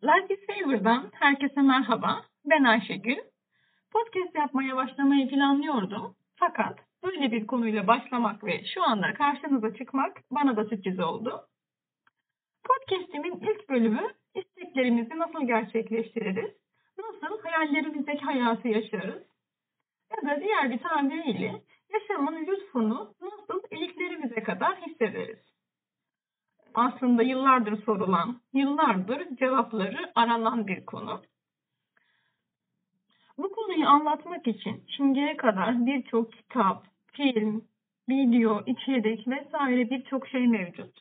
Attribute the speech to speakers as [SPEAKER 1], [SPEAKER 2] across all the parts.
[SPEAKER 1] Life is Saver'dan herkese merhaba. Ben Ayşegül. Podcast yapmaya başlamayı planlıyordum. Fakat böyle bir konuyla başlamak ve şu anda karşınıza çıkmak bana da sürpriz oldu. Podcast'imin ilk bölümü isteklerimizi nasıl gerçekleştiririz, nasıl hayallerimizdeki hayatı yaşarız ya da diğer bir tabiriyle yaşamın lütfunu nasıl iliklerimize kadar hissederiz aslında yıllardır sorulan, yıllardır cevapları aranan bir konu. Bu konuyu anlatmak için şimdiye kadar birçok kitap, film, video, içerik vesaire birçok şey mevcut.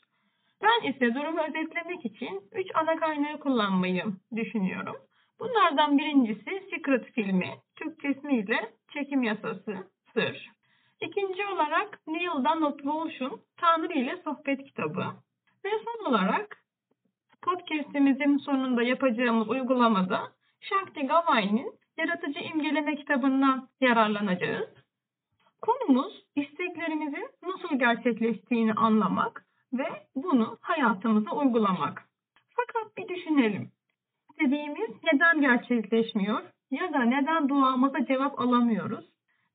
[SPEAKER 1] Ben ise durumu özetlemek için üç ana kaynağı kullanmayı düşünüyorum. Bunlardan birincisi Secret filmi, Türkçesiyle Çekim Yasası, Sır. İkinci olarak Neil Donald Walsh'un Tanrı ile Sohbet kitabı. Ve son olarak podcastimizin sonunda yapacağımız uygulamada Shakti Gavai'nin Yaratıcı İmgeleme kitabından yararlanacağız. Konumuz isteklerimizin nasıl gerçekleştiğini anlamak ve bunu hayatımıza uygulamak. Fakat bir düşünelim. İstediğimiz neden gerçekleşmiyor ya da neden duamıza cevap alamıyoruz?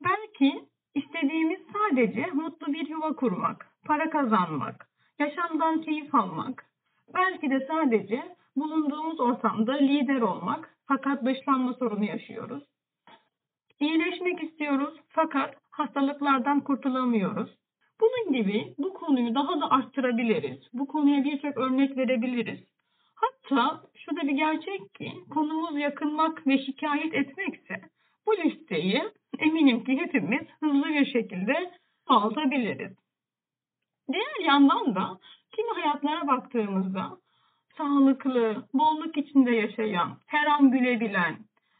[SPEAKER 1] Belki istediğimiz sadece mutlu bir yuva kurmak, para kazanmak, yaşamdan keyif almak, belki de sadece bulunduğumuz ortamda lider olmak fakat dışlanma sorunu yaşıyoruz. İyileşmek istiyoruz fakat hastalıklardan kurtulamıyoruz. Bunun gibi bu konuyu daha da arttırabiliriz. Bu konuya birçok örnek verebiliriz. Hatta şu da bir gerçek ki konumuz yakınmak ve şikayet etmekse bu listeyi eminim ki hepimiz hızlı bir şekilde altabiliriz. Diğer yandan da kimi hayatlara baktığımızda sağlıklı, bolluk içinde yaşayan, her an gülebilen,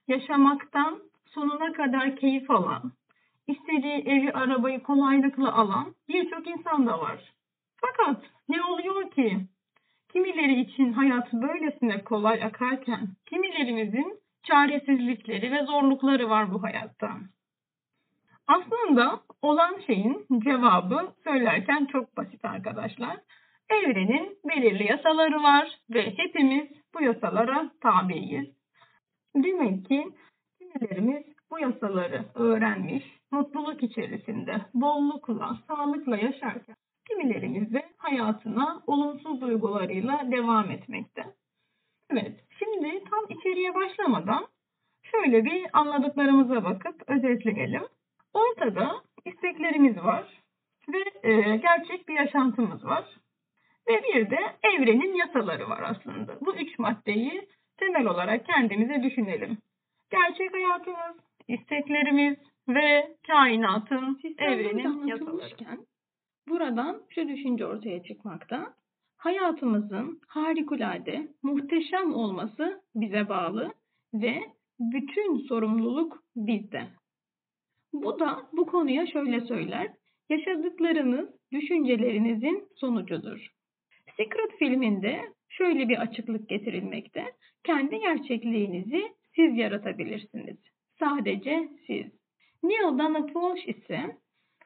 [SPEAKER 1] yaşamaktan sonuna kadar keyif alan, istediği evi, arabayı kolaylıkla alan birçok insan da var. Fakat ne oluyor ki? Kimileri için hayat böylesine kolay akarken, kimilerimizin çaresizlikleri ve zorlukları var bu hayatta. Aslında olan şeyin cevabı söylerken çok basit arkadaşlar. Evrenin belirli yasaları var ve hepimiz bu yasalara tabiiz. Demek ki kimilerimiz bu yasaları öğrenmiş, mutluluk içerisinde, bollukla, sağlıkla yaşarken kimilerimiz de hayatına olumsuz duygularıyla devam etmekte. Evet, şimdi tam içeriye başlamadan şöyle bir anladıklarımıza bakıp özetleyelim. Ortada isteklerimiz var ve e, gerçek bir yaşantımız var. Ve bir de evrenin yasaları var aslında. Bu üç maddeyi temel olarak kendimize düşünelim. Gerçek hayatımız, isteklerimiz ve kainatın,
[SPEAKER 2] Sistem
[SPEAKER 1] evrenin yasaları.
[SPEAKER 2] Buradan şu düşünce ortaya çıkmakta. Hayatımızın harikulade, muhteşem olması bize bağlı ve bütün sorumluluk bizde. Bu da bu konuya şöyle söyler. Yaşadıklarınız düşüncelerinizin sonucudur. Secret filminde şöyle bir açıklık getirilmekte. Kendi gerçekliğinizi siz yaratabilirsiniz. Sadece siz. Neil Donald Walsh ise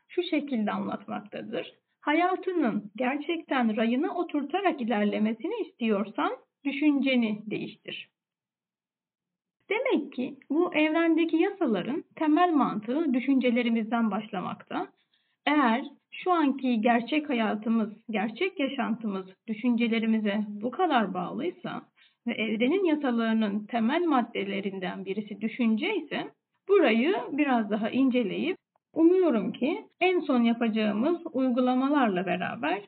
[SPEAKER 2] şu şekilde anlatmaktadır. Hayatının gerçekten rayına oturtarak ilerlemesini istiyorsan düşünceni değiştir. Demek ki bu evrendeki yasaların temel mantığı düşüncelerimizden başlamakta. Eğer şu anki gerçek hayatımız, gerçek yaşantımız düşüncelerimize bu kadar bağlıysa ve evrenin yasalarının temel maddelerinden birisi düşünce ise burayı biraz daha inceleyip umuyorum ki en son yapacağımız uygulamalarla beraber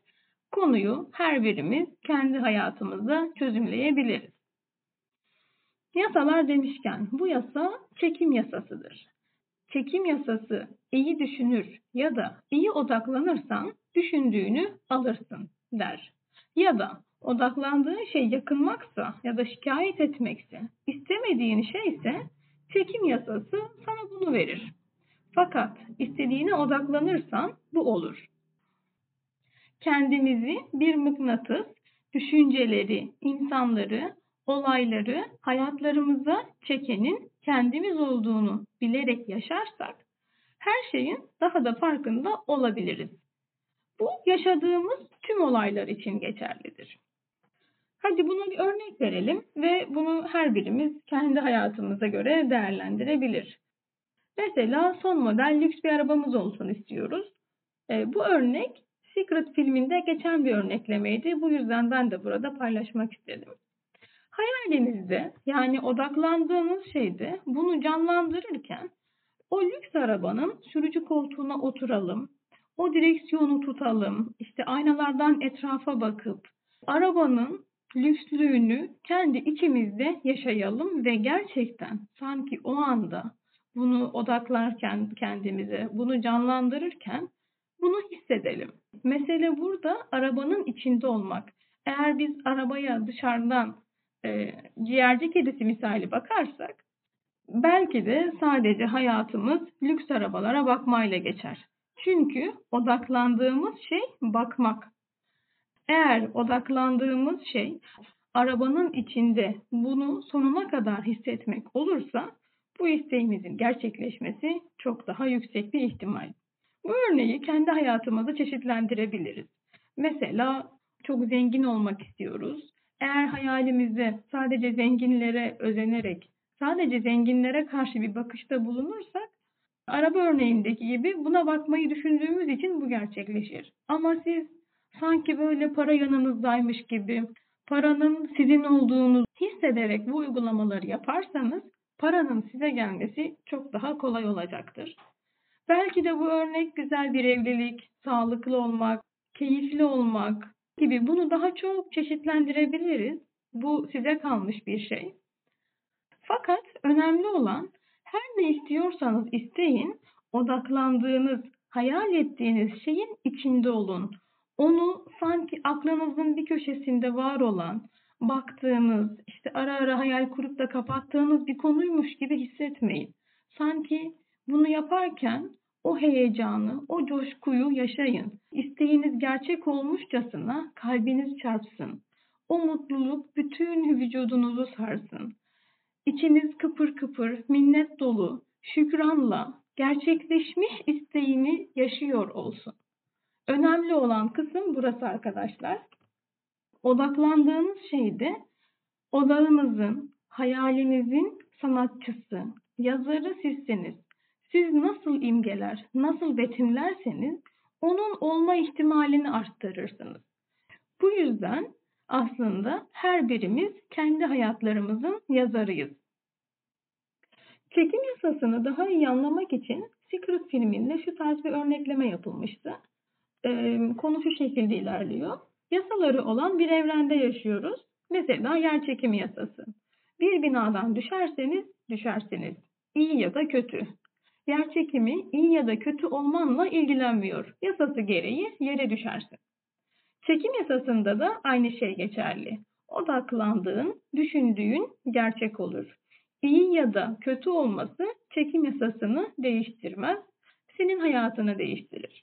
[SPEAKER 2] konuyu her birimiz kendi hayatımızda çözümleyebiliriz. Yasalar demişken bu yasa çekim yasasıdır. Çekim yasası iyi düşünür ya da iyi odaklanırsan düşündüğünü alırsın der. Ya da odaklandığın şey yakınmaksa ya da şikayet etmekse, istemediğin şey ise çekim yasası sana bunu verir. Fakat istediğine odaklanırsan bu olur. Kendimizi bir mıknatıs, düşünceleri, insanları olayları hayatlarımıza çekenin kendimiz olduğunu bilerek yaşarsak her şeyin daha da farkında olabiliriz. Bu yaşadığımız tüm olaylar için geçerlidir. Hadi buna bir örnek verelim ve bunu her birimiz kendi hayatımıza göre değerlendirebilir. Mesela son model lüks bir arabamız olsun istiyoruz. E, bu örnek Secret filminde geçen bir örneklemeydi. Bu yüzden ben de burada paylaşmak istedim. Hayalinizde yani odaklandığınız şeyde bunu canlandırırken o lüks arabanın sürücü koltuğuna oturalım, o direksiyonu tutalım, işte aynalardan etrafa bakıp arabanın lükslüğünü kendi içimizde yaşayalım ve gerçekten sanki o anda bunu odaklarken kendimize, bunu canlandırırken bunu hissedelim. Mesele burada arabanın içinde olmak. Eğer biz arabaya dışarıdan e, ciğerci kedisi misali bakarsak belki de sadece hayatımız lüks arabalara bakmayla geçer. Çünkü odaklandığımız şey bakmak. Eğer odaklandığımız şey arabanın içinde bunu sonuna kadar hissetmek olursa bu isteğimizin gerçekleşmesi çok daha yüksek bir ihtimal. Bu örneği kendi hayatımızda çeşitlendirebiliriz. Mesela çok zengin olmak istiyoruz. Eğer hayalimizde sadece zenginlere özenerek, sadece zenginlere karşı bir bakışta bulunursak, araba örneğindeki gibi buna bakmayı düşündüğümüz için bu gerçekleşir. Ama siz sanki böyle para yanınızdaymış gibi, paranın sizin olduğunu hissederek bu uygulamaları yaparsanız, paranın size gelmesi çok daha kolay olacaktır. Belki de bu örnek güzel bir evlilik, sağlıklı olmak, keyifli olmak gibi bunu daha çok çeşitlendirebiliriz. Bu size kalmış bir şey. Fakat önemli olan her ne istiyorsanız isteyin, odaklandığınız, hayal ettiğiniz şeyin içinde olun. Onu sanki aklınızın bir köşesinde var olan, baktığınız, işte ara ara hayal kurup da kapattığınız bir konuymuş gibi hissetmeyin. Sanki bunu yaparken o heyecanı, o coşkuyu yaşayın. İsteğiniz gerçek olmuşçasına kalbiniz çarpsın. O mutluluk bütün vücudunuzu sarsın. İçiniz kıpır kıpır, minnet dolu, şükranla gerçekleşmiş isteğini yaşıyor olsun. Önemli olan kısım burası arkadaşlar. Odaklandığınız şeyde odağınızın, hayalinizin sanatçısı, yazarı sizsiniz. Siz nasıl imgeler, nasıl betimlerseniz onun olma ihtimalini arttırırsınız. Bu yüzden aslında her birimiz kendi hayatlarımızın yazarıyız. Çekim yasasını daha iyi anlamak için Secret filminde şu tarz bir örnekleme yapılmıştı. Ee, konu şu şekilde ilerliyor. Yasaları olan bir evrende yaşıyoruz. Mesela yer çekimi yasası. Bir binadan düşerseniz düşersiniz. İyi ya da kötü. Yer çekimi iyi ya da kötü olmanla ilgilenmiyor. Yasası gereği yere düşersin. Çekim yasasında da aynı şey geçerli. Odaklandığın, düşündüğün gerçek olur. İyi ya da kötü olması çekim yasasını değiştirmez, senin hayatını değiştirir.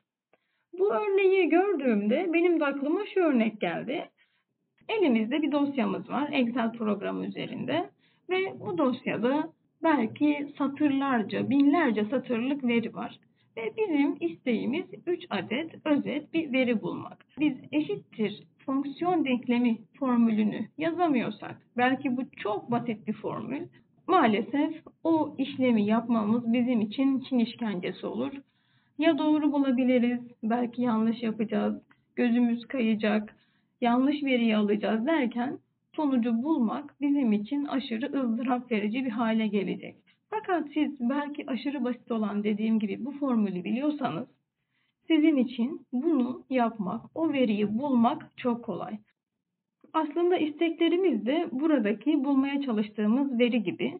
[SPEAKER 2] Bu örneği gördüğümde benim de aklıma şu örnek geldi. Elimizde bir dosyamız var Excel programı üzerinde ve bu dosyada belki satırlarca, binlerce satırlık veri var. Ve bizim isteğimiz 3 adet özet bir veri bulmak. Biz eşittir fonksiyon denklemi formülünü yazamıyorsak, belki bu çok basit bir formül, maalesef o işlemi yapmamız bizim için Çin işkencesi olur. Ya doğru bulabiliriz, belki yanlış yapacağız, gözümüz kayacak, yanlış veriyi alacağız derken sonucu bulmak bizim için aşırı ızdırap verici bir hale gelecek. Fakat siz belki aşırı basit olan dediğim gibi bu formülü biliyorsanız sizin için bunu yapmak, o veriyi bulmak çok kolay. Aslında isteklerimiz de buradaki bulmaya çalıştığımız veri gibi.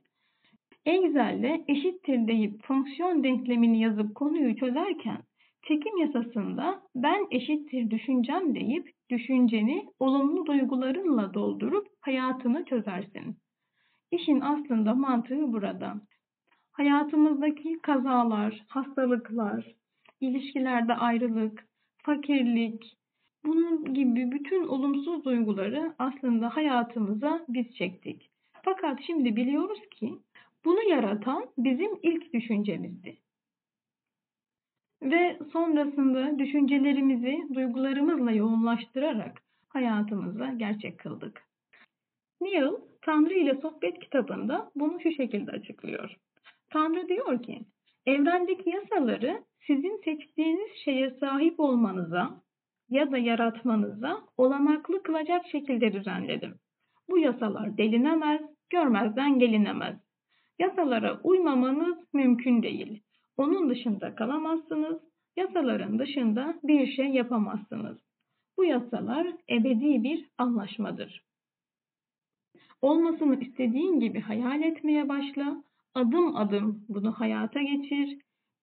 [SPEAKER 2] Excel'de eşittir deyip fonksiyon denklemini yazıp konuyu çözerken çekim yasasında ben eşittir düşüncem deyip düşünceni olumlu duygularınla doldurup hayatını çözersin. İşin aslında mantığı burada. Hayatımızdaki kazalar, hastalıklar, ilişkilerde ayrılık, fakirlik, bunun gibi bütün olumsuz duyguları aslında hayatımıza biz çektik. Fakat şimdi biliyoruz ki bunu yaratan bizim ilk düşüncemizdi. Ve sonrasında düşüncelerimizi duygularımızla yoğunlaştırarak hayatımıza gerçek kıldık. Neil, Tanrı ile Sohbet kitabında bunu şu şekilde açıklıyor. Tanrı diyor ki, evrendeki yasaları sizin seçtiğiniz şeye sahip olmanıza ya da yaratmanıza olanaklı kılacak şekilde düzenledim. Bu yasalar delinemez, görmezden gelinemez. Yasalara uymamanız mümkün değil. Onun dışında kalamazsınız, yasaların dışında bir şey yapamazsınız. Bu yasalar ebedi bir anlaşmadır. Olmasını istediğin gibi hayal etmeye başla, adım adım bunu hayata geçir.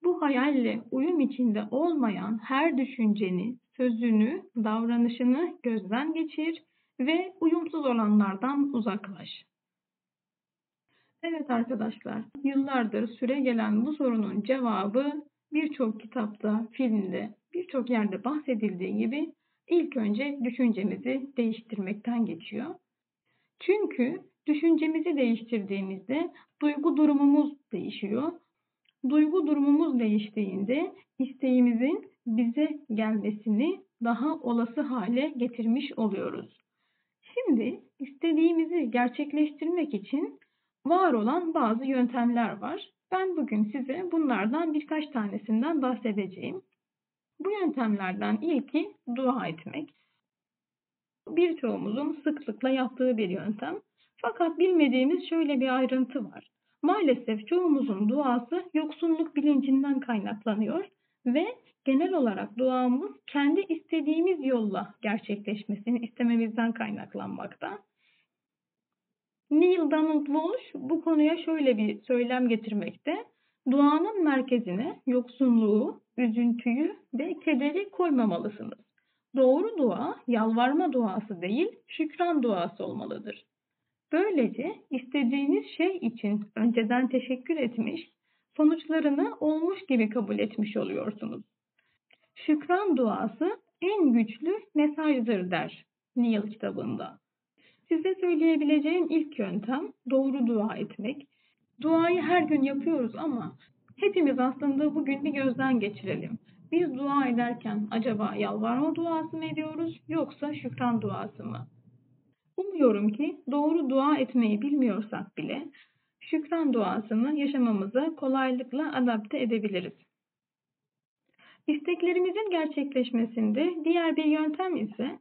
[SPEAKER 2] Bu hayalle uyum içinde olmayan her düşünceni, sözünü, davranışını gözden geçir ve uyumsuz olanlardan uzaklaş. Evet arkadaşlar, yıllardır süre gelen bu sorunun cevabı birçok kitapta, filmde, birçok yerde bahsedildiği gibi ilk önce düşüncemizi değiştirmekten geçiyor. Çünkü düşüncemizi değiştirdiğimizde duygu durumumuz değişiyor. Duygu durumumuz değiştiğinde isteğimizin bize gelmesini daha olası hale getirmiş oluyoruz. Şimdi istediğimizi gerçekleştirmek için var olan bazı yöntemler var. Ben bugün size bunlardan birkaç tanesinden bahsedeceğim. Bu yöntemlerden ilki dua etmek. Birçoğumuzun sıklıkla yaptığı bir yöntem. Fakat bilmediğimiz şöyle bir ayrıntı var. Maalesef çoğumuzun duası yoksunluk bilincinden kaynaklanıyor ve genel olarak duamız kendi istediğimiz yolla gerçekleşmesini istememizden kaynaklanmakta. Neil Donald Walsh bu konuya şöyle bir söylem getirmekte. Duanın merkezine yoksunluğu, üzüntüyü ve kederi koymamalısınız. Doğru dua yalvarma duası değil, şükran duası olmalıdır. Böylece istediğiniz şey için önceden teşekkür etmiş, sonuçlarını olmuş gibi kabul etmiş oluyorsunuz. Şükran duası en güçlü mesajdır der Neil kitabında. Size söyleyebileceğim ilk yöntem doğru dua etmek. Duayı her gün yapıyoruz ama hepimiz aslında bugün bir gözden geçirelim. Biz dua ederken acaba yalvarma duası mı ediyoruz yoksa şükran duası mı? Umuyorum ki doğru dua etmeyi bilmiyorsak bile şükran duasını yaşamamıza kolaylıkla adapte edebiliriz. İsteklerimizin gerçekleşmesinde diğer bir yöntem ise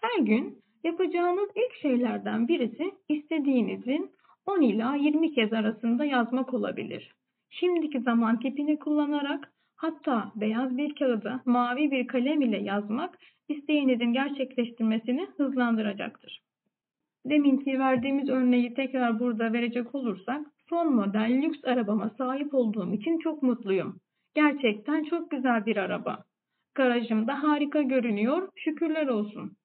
[SPEAKER 2] her gün yapacağınız ilk şeylerden birisi istediğinizin 10 ila 20 kez arasında yazmak olabilir. Şimdiki zaman tipini kullanarak hatta beyaz bir kağıda mavi bir kalem ile yazmak isteğinizin gerçekleştirmesini hızlandıracaktır. Deminki verdiğimiz örneği tekrar burada verecek olursak son model lüks arabama sahip olduğum için çok mutluyum. Gerçekten çok güzel bir araba. Garajımda harika görünüyor. Şükürler olsun.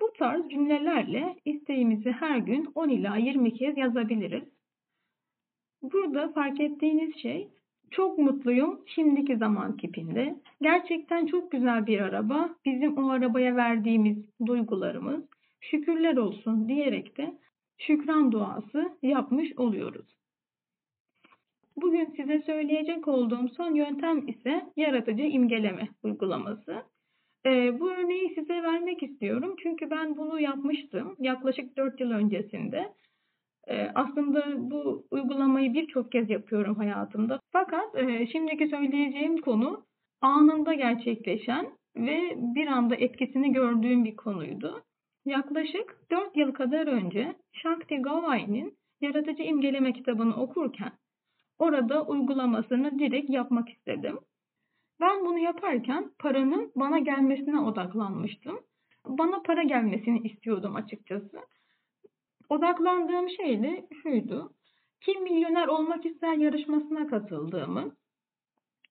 [SPEAKER 2] Bu tarz cümlelerle isteğimizi her gün 10 ila 20 kez yazabiliriz. Burada fark ettiğiniz şey çok mutluyum şimdiki zaman kipinde. Gerçekten çok güzel bir araba. Bizim o arabaya verdiğimiz duygularımız şükürler olsun diyerek de şükran duası yapmış oluyoruz. Bugün size söyleyecek olduğum son yöntem ise yaratıcı imgeleme uygulaması. Ee, bu örneği size vermek istiyorum çünkü ben bunu yapmıştım yaklaşık 4 yıl öncesinde. Ee, aslında bu uygulamayı birçok kez yapıyorum hayatımda. Fakat e, şimdiki söyleyeceğim konu anında gerçekleşen ve bir anda etkisini gördüğüm bir konuydu. Yaklaşık 4 yıl kadar önce Shakti Gawai'nin Yaratıcı İmgeleme kitabını okurken orada uygulamasını direkt yapmak istedim. Ben bunu yaparken paranın bana gelmesine odaklanmıştım. Bana para gelmesini istiyordum açıkçası. Odaklandığım şey de şuydu. Kim milyoner olmak ister yarışmasına katıldığımı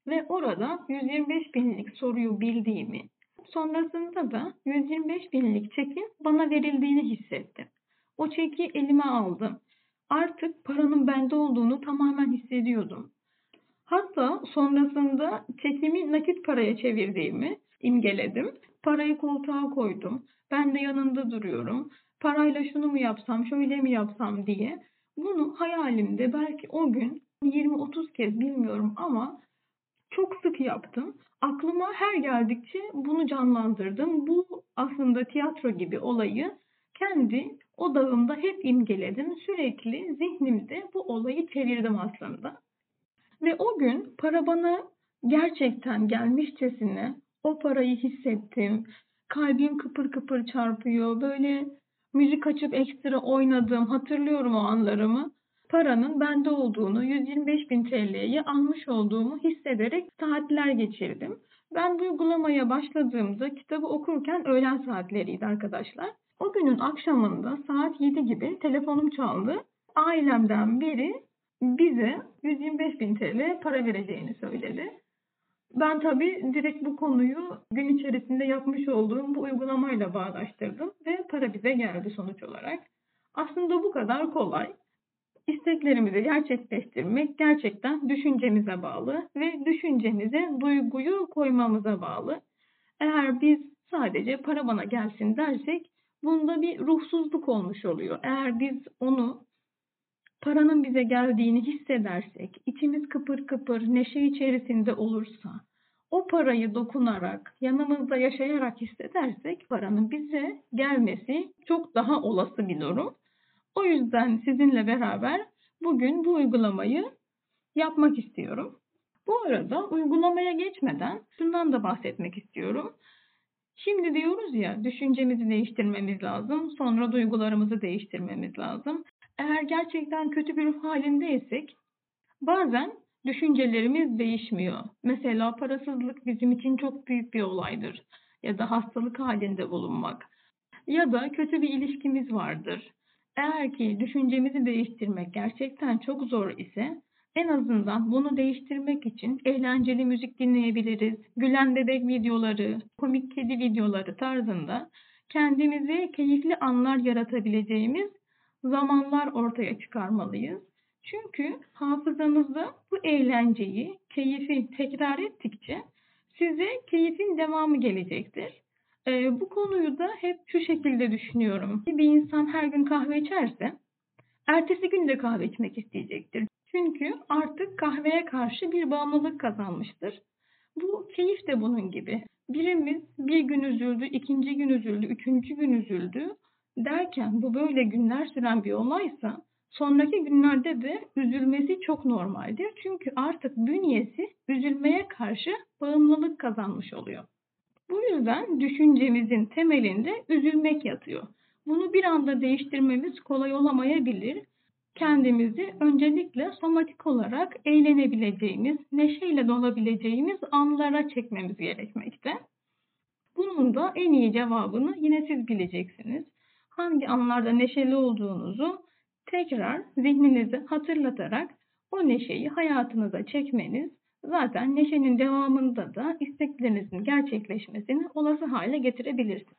[SPEAKER 2] ve orada 125 binlik soruyu bildiğimi, sonrasında da 125 binlik çekin bana verildiğini hissettim. O çeki elime aldım. Artık paranın bende olduğunu tamamen hissediyordum. Hatta sonrasında çekimi nakit paraya çevirdiğimi imgeledim. Parayı koltuğa koydum. Ben de yanında duruyorum. Parayla şunu mu yapsam, şöyle mi yapsam diye. Bunu hayalimde belki o gün 20-30 kez bilmiyorum ama çok sık yaptım. Aklıma her geldikçe bunu canlandırdım. Bu aslında tiyatro gibi olayı kendi odağımda hep imgeledim. Sürekli zihnimde bu olayı çevirdim aslında. Ve o gün para bana gerçekten gelmişçesine o parayı hissettim. Kalbim kıpır kıpır çarpıyor. Böyle müzik açıp ekstra oynadım. Hatırlıyorum o anlarımı. Paranın bende olduğunu, 125 bin TL'yi almış olduğumu hissederek saatler geçirdim. Ben bu uygulamaya başladığımda kitabı okurken öğlen saatleriydi arkadaşlar. O günün akşamında saat 7 gibi telefonum çaldı. Ailemden biri bize 125 bin TL para vereceğini söyledi. Ben tabii direkt bu konuyu gün içerisinde yapmış olduğum bu uygulamayla bağdaştırdım ve para bize geldi sonuç olarak. Aslında bu kadar kolay. İsteklerimizi gerçekleştirmek gerçekten düşüncemize bağlı ve düşüncemize duyguyu koymamıza bağlı. Eğer biz sadece para bana gelsin dersek bunda bir ruhsuzluk olmuş oluyor. Eğer biz onu paranın bize geldiğini hissedersek, içimiz kıpır kıpır neşe içerisinde olursa, o parayı dokunarak, yanımızda yaşayarak hissedersek paranın bize gelmesi çok daha olası bir durum. O yüzden sizinle beraber bugün bu uygulamayı yapmak istiyorum. Bu arada uygulamaya geçmeden şundan da bahsetmek istiyorum. Şimdi diyoruz ya düşüncemizi değiştirmemiz lazım, sonra duygularımızı değiştirmemiz lazım. Eğer gerçekten kötü bir ruh halindeysek bazen düşüncelerimiz değişmiyor. Mesela parasızlık bizim için çok büyük bir olaydır. Ya da hastalık halinde bulunmak. Ya da kötü bir ilişkimiz vardır. Eğer ki düşüncemizi değiştirmek gerçekten çok zor ise en azından bunu değiştirmek için eğlenceli müzik dinleyebiliriz. Gülen bebek videoları, komik kedi videoları tarzında kendimize keyifli anlar yaratabileceğimiz zamanlar ortaya çıkarmalıyız. Çünkü hafızanızda bu eğlenceyi, keyfi tekrar ettikçe size keyfin devamı gelecektir. Ee, bu konuyu da hep şu şekilde düşünüyorum. Bir insan her gün kahve içerse ertesi gün de kahve içmek isteyecektir. Çünkü artık kahveye karşı bir bağımlılık kazanmıştır. Bu keyif de bunun gibi. Birimiz bir gün üzüldü, ikinci gün üzüldü, üçüncü gün üzüldü derken bu böyle günler süren bir olaysa sonraki günlerde de üzülmesi çok normaldir. Çünkü artık bünyesi üzülmeye karşı bağımlılık kazanmış oluyor. Bu yüzden düşüncemizin temelinde üzülmek yatıyor. Bunu bir anda değiştirmemiz kolay olamayabilir. Kendimizi öncelikle somatik olarak eğlenebileceğimiz, neşeyle dolabileceğimiz anlara çekmemiz gerekmekte. Bunun da en iyi cevabını yine siz bileceksiniz. Hangi anlarda neşeli olduğunuzu tekrar zihninizi hatırlatarak o neşeyi hayatınıza çekmeniz zaten neşenin devamında da isteklerinizin gerçekleşmesini olası hale getirebilirsiniz.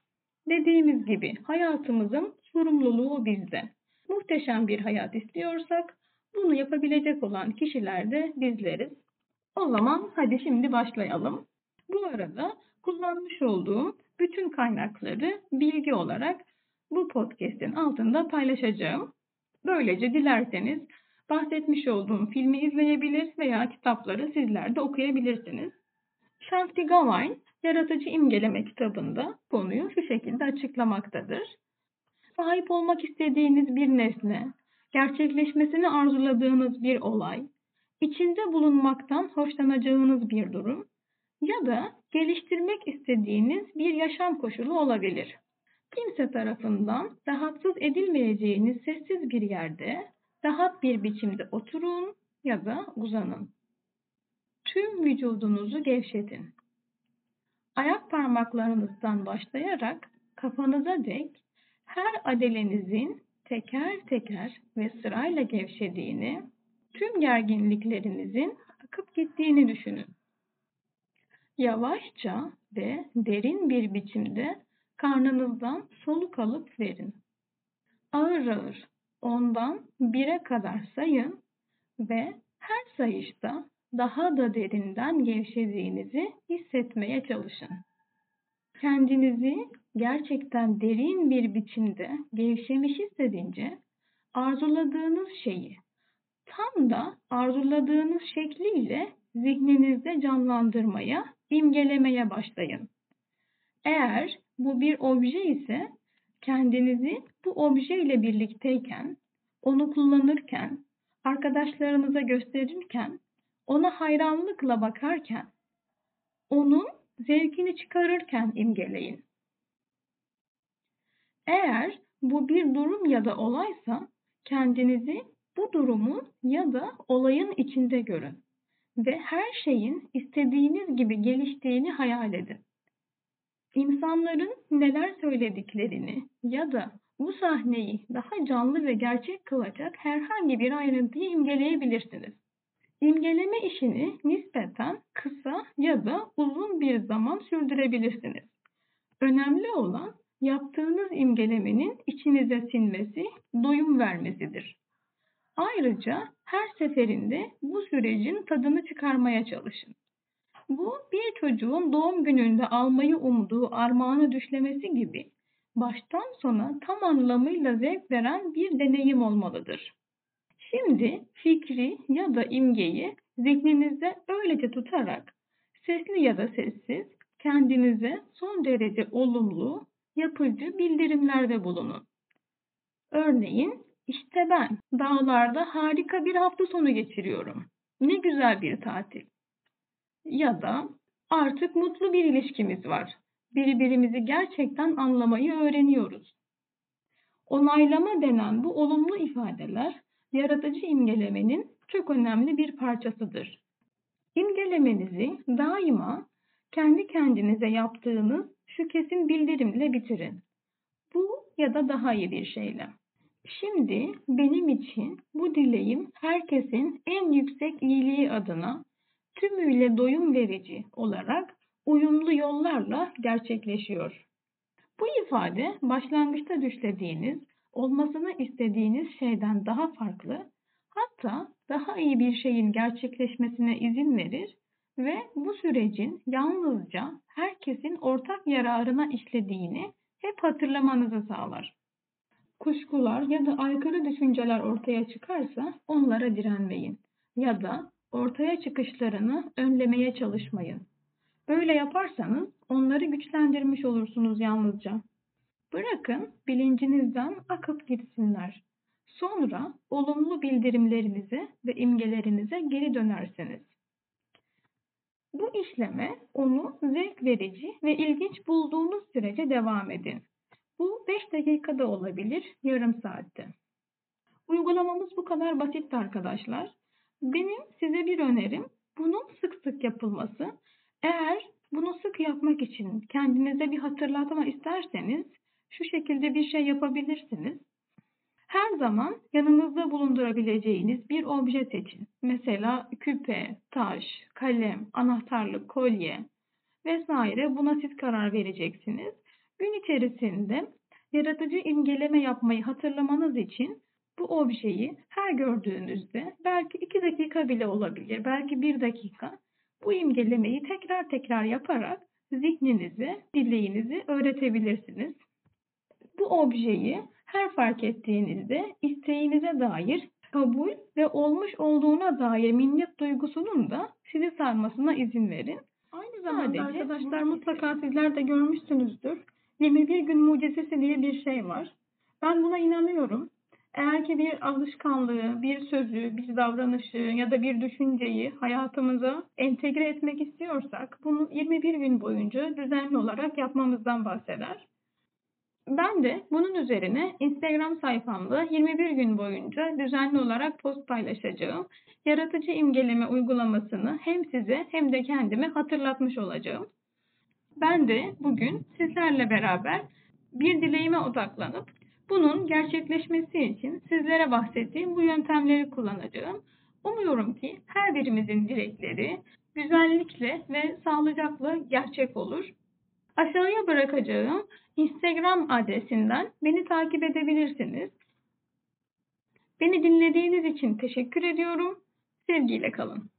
[SPEAKER 2] Dediğimiz gibi hayatımızın sorumluluğu bizde. Muhteşem bir hayat istiyorsak bunu yapabilecek olan kişiler de bizleriz. O zaman hadi şimdi başlayalım. Bu arada kullanmış olduğum bütün kaynakları bilgi olarak bu podcast'in altında paylaşacağım. Böylece dilerseniz bahsetmiş olduğum filmi izleyebilir veya kitapları sizler de okuyabilirsiniz. Shakti Gawain Yaratıcı İmgeleme kitabında konuyu şu şekilde açıklamaktadır. Sahip olmak istediğiniz bir nesne, gerçekleşmesini arzuladığınız bir olay, içinde bulunmaktan hoşlanacağınız bir durum ya da geliştirmek istediğiniz bir yaşam koşulu olabilir. Kimse tarafından rahatsız edilmeyeceğiniz sessiz bir yerde rahat bir biçimde oturun ya da uzanın. Tüm vücudunuzu gevşetin. Ayak parmaklarınızdan başlayarak kafanıza dek her adelenizin teker teker ve sırayla gevşediğini, tüm gerginliklerinizin akıp gittiğini düşünün. Yavaşça ve derin bir biçimde karnınızdan soluk alıp verin. Ağır ağır ondan bire kadar sayın ve her sayışta daha da derinden gevşediğinizi hissetmeye çalışın. Kendinizi gerçekten derin bir biçimde gevşemiş hissedince arzuladığınız şeyi tam da arzuladığınız şekliyle zihninizde canlandırmaya, imgelemeye başlayın. Eğer bu bir obje ise kendinizi bu obje ile birlikteyken, onu kullanırken, arkadaşlarınıza gösterirken, ona hayranlıkla bakarken, onun zevkini çıkarırken imgeleyin. Eğer bu bir durum ya da olaysa kendinizi bu durumun ya da olayın içinde görün ve her şeyin istediğiniz gibi geliştiğini hayal edin. İnsanların neler söylediklerini ya da bu sahneyi daha canlı ve gerçek kılacak herhangi bir ayrıntıyı imgeleyebilirsiniz. İmgeleme işini nispeten kısa ya da uzun bir zaman sürdürebilirsiniz. Önemli olan yaptığınız imgelemenin içinize sinmesi, doyum vermesidir. Ayrıca her seferinde bu sürecin tadını çıkarmaya çalışın. Bu bir çocuğun doğum gününde almayı umduğu armağanı düşlemesi gibi baştan sona tam anlamıyla zevk veren bir deneyim olmalıdır. Şimdi fikri ya da imgeyi zihninizde öylece tutarak sesli ya da sessiz kendinize son derece olumlu, yapıcı bildirimlerde bulunun. Örneğin işte ben dağlarda harika bir hafta sonu geçiriyorum. Ne güzel bir tatil. Ya da artık mutlu bir ilişkimiz var. Birbirimizi gerçekten anlamayı öğreniyoruz. Onaylama denen bu olumlu ifadeler yaratıcı imgelemenin çok önemli bir parçasıdır. İmgelemenizi daima kendi kendinize yaptığınız şu kesin bildirimle bitirin. Bu ya da daha iyi bir şeyle. Şimdi benim için bu dileğim herkesin en yüksek iyiliği adına tümüyle doyum verici olarak uyumlu yollarla gerçekleşiyor. Bu ifade başlangıçta düşlediğiniz, olmasını istediğiniz şeyden daha farklı, hatta daha iyi bir şeyin gerçekleşmesine izin verir ve bu sürecin yalnızca herkesin ortak yararına işlediğini hep hatırlamanızı sağlar. Kuşkular ya da aykırı düşünceler ortaya çıkarsa onlara direnmeyin ya da ortaya çıkışlarını önlemeye çalışmayın. Böyle yaparsanız onları güçlendirmiş olursunuz yalnızca. Bırakın bilincinizden akıp gitsinler. Sonra olumlu bildirimlerinize ve imgelerinize geri dönersiniz. Bu işleme onu zevk verici ve ilginç bulduğunuz sürece devam edin. Bu 5 dakikada olabilir, yarım saatte. Uygulamamız bu kadar basitti arkadaşlar. Benim size bir önerim bunun sık sık yapılması. Eğer bunu sık yapmak için kendinize bir hatırlatma isterseniz şu şekilde bir şey yapabilirsiniz. Her zaman yanınızda bulundurabileceğiniz bir obje seçin. Mesela küpe, taş, kalem, anahtarlık, kolye vesaire buna siz karar vereceksiniz. Gün içerisinde yaratıcı imgeleme yapmayı hatırlamanız için bu objeyi her gördüğünüzde belki 2 dakika bile olabilir, belki 1 dakika bu imgelemeyi tekrar tekrar yaparak zihninize, dileğinizi öğretebilirsiniz. Bu objeyi her fark ettiğinizde isteğinize dair kabul ve olmuş olduğuna dair minnet duygusunun da sizi sarmasına izin verin. Aynı zamanda
[SPEAKER 1] Sadece
[SPEAKER 2] arkadaşlar mutlaka sizler de görmüşsünüzdür. 21 gün mucizesi diye bir şey var. Ben buna inanıyorum. Eğer ki bir alışkanlığı, bir sözü, bir davranışı ya da bir düşünceyi hayatımıza entegre etmek istiyorsak bunu 21 gün boyunca düzenli olarak yapmamızdan bahseder. Ben de bunun üzerine Instagram sayfamda 21 gün boyunca düzenli olarak post paylaşacağım. Yaratıcı imgeleme uygulamasını hem size hem de kendime hatırlatmış olacağım. Ben de bugün sizlerle beraber bir dileğime odaklanıp bunun gerçekleşmesi için sizlere bahsettiğim bu yöntemleri kullanacağım. Umuyorum ki her birimizin dilekleri güzellikle ve sağlıcakla gerçek olur. Aşağıya bırakacağım Instagram adresinden beni takip edebilirsiniz. Beni dinlediğiniz için teşekkür ediyorum. Sevgiyle kalın.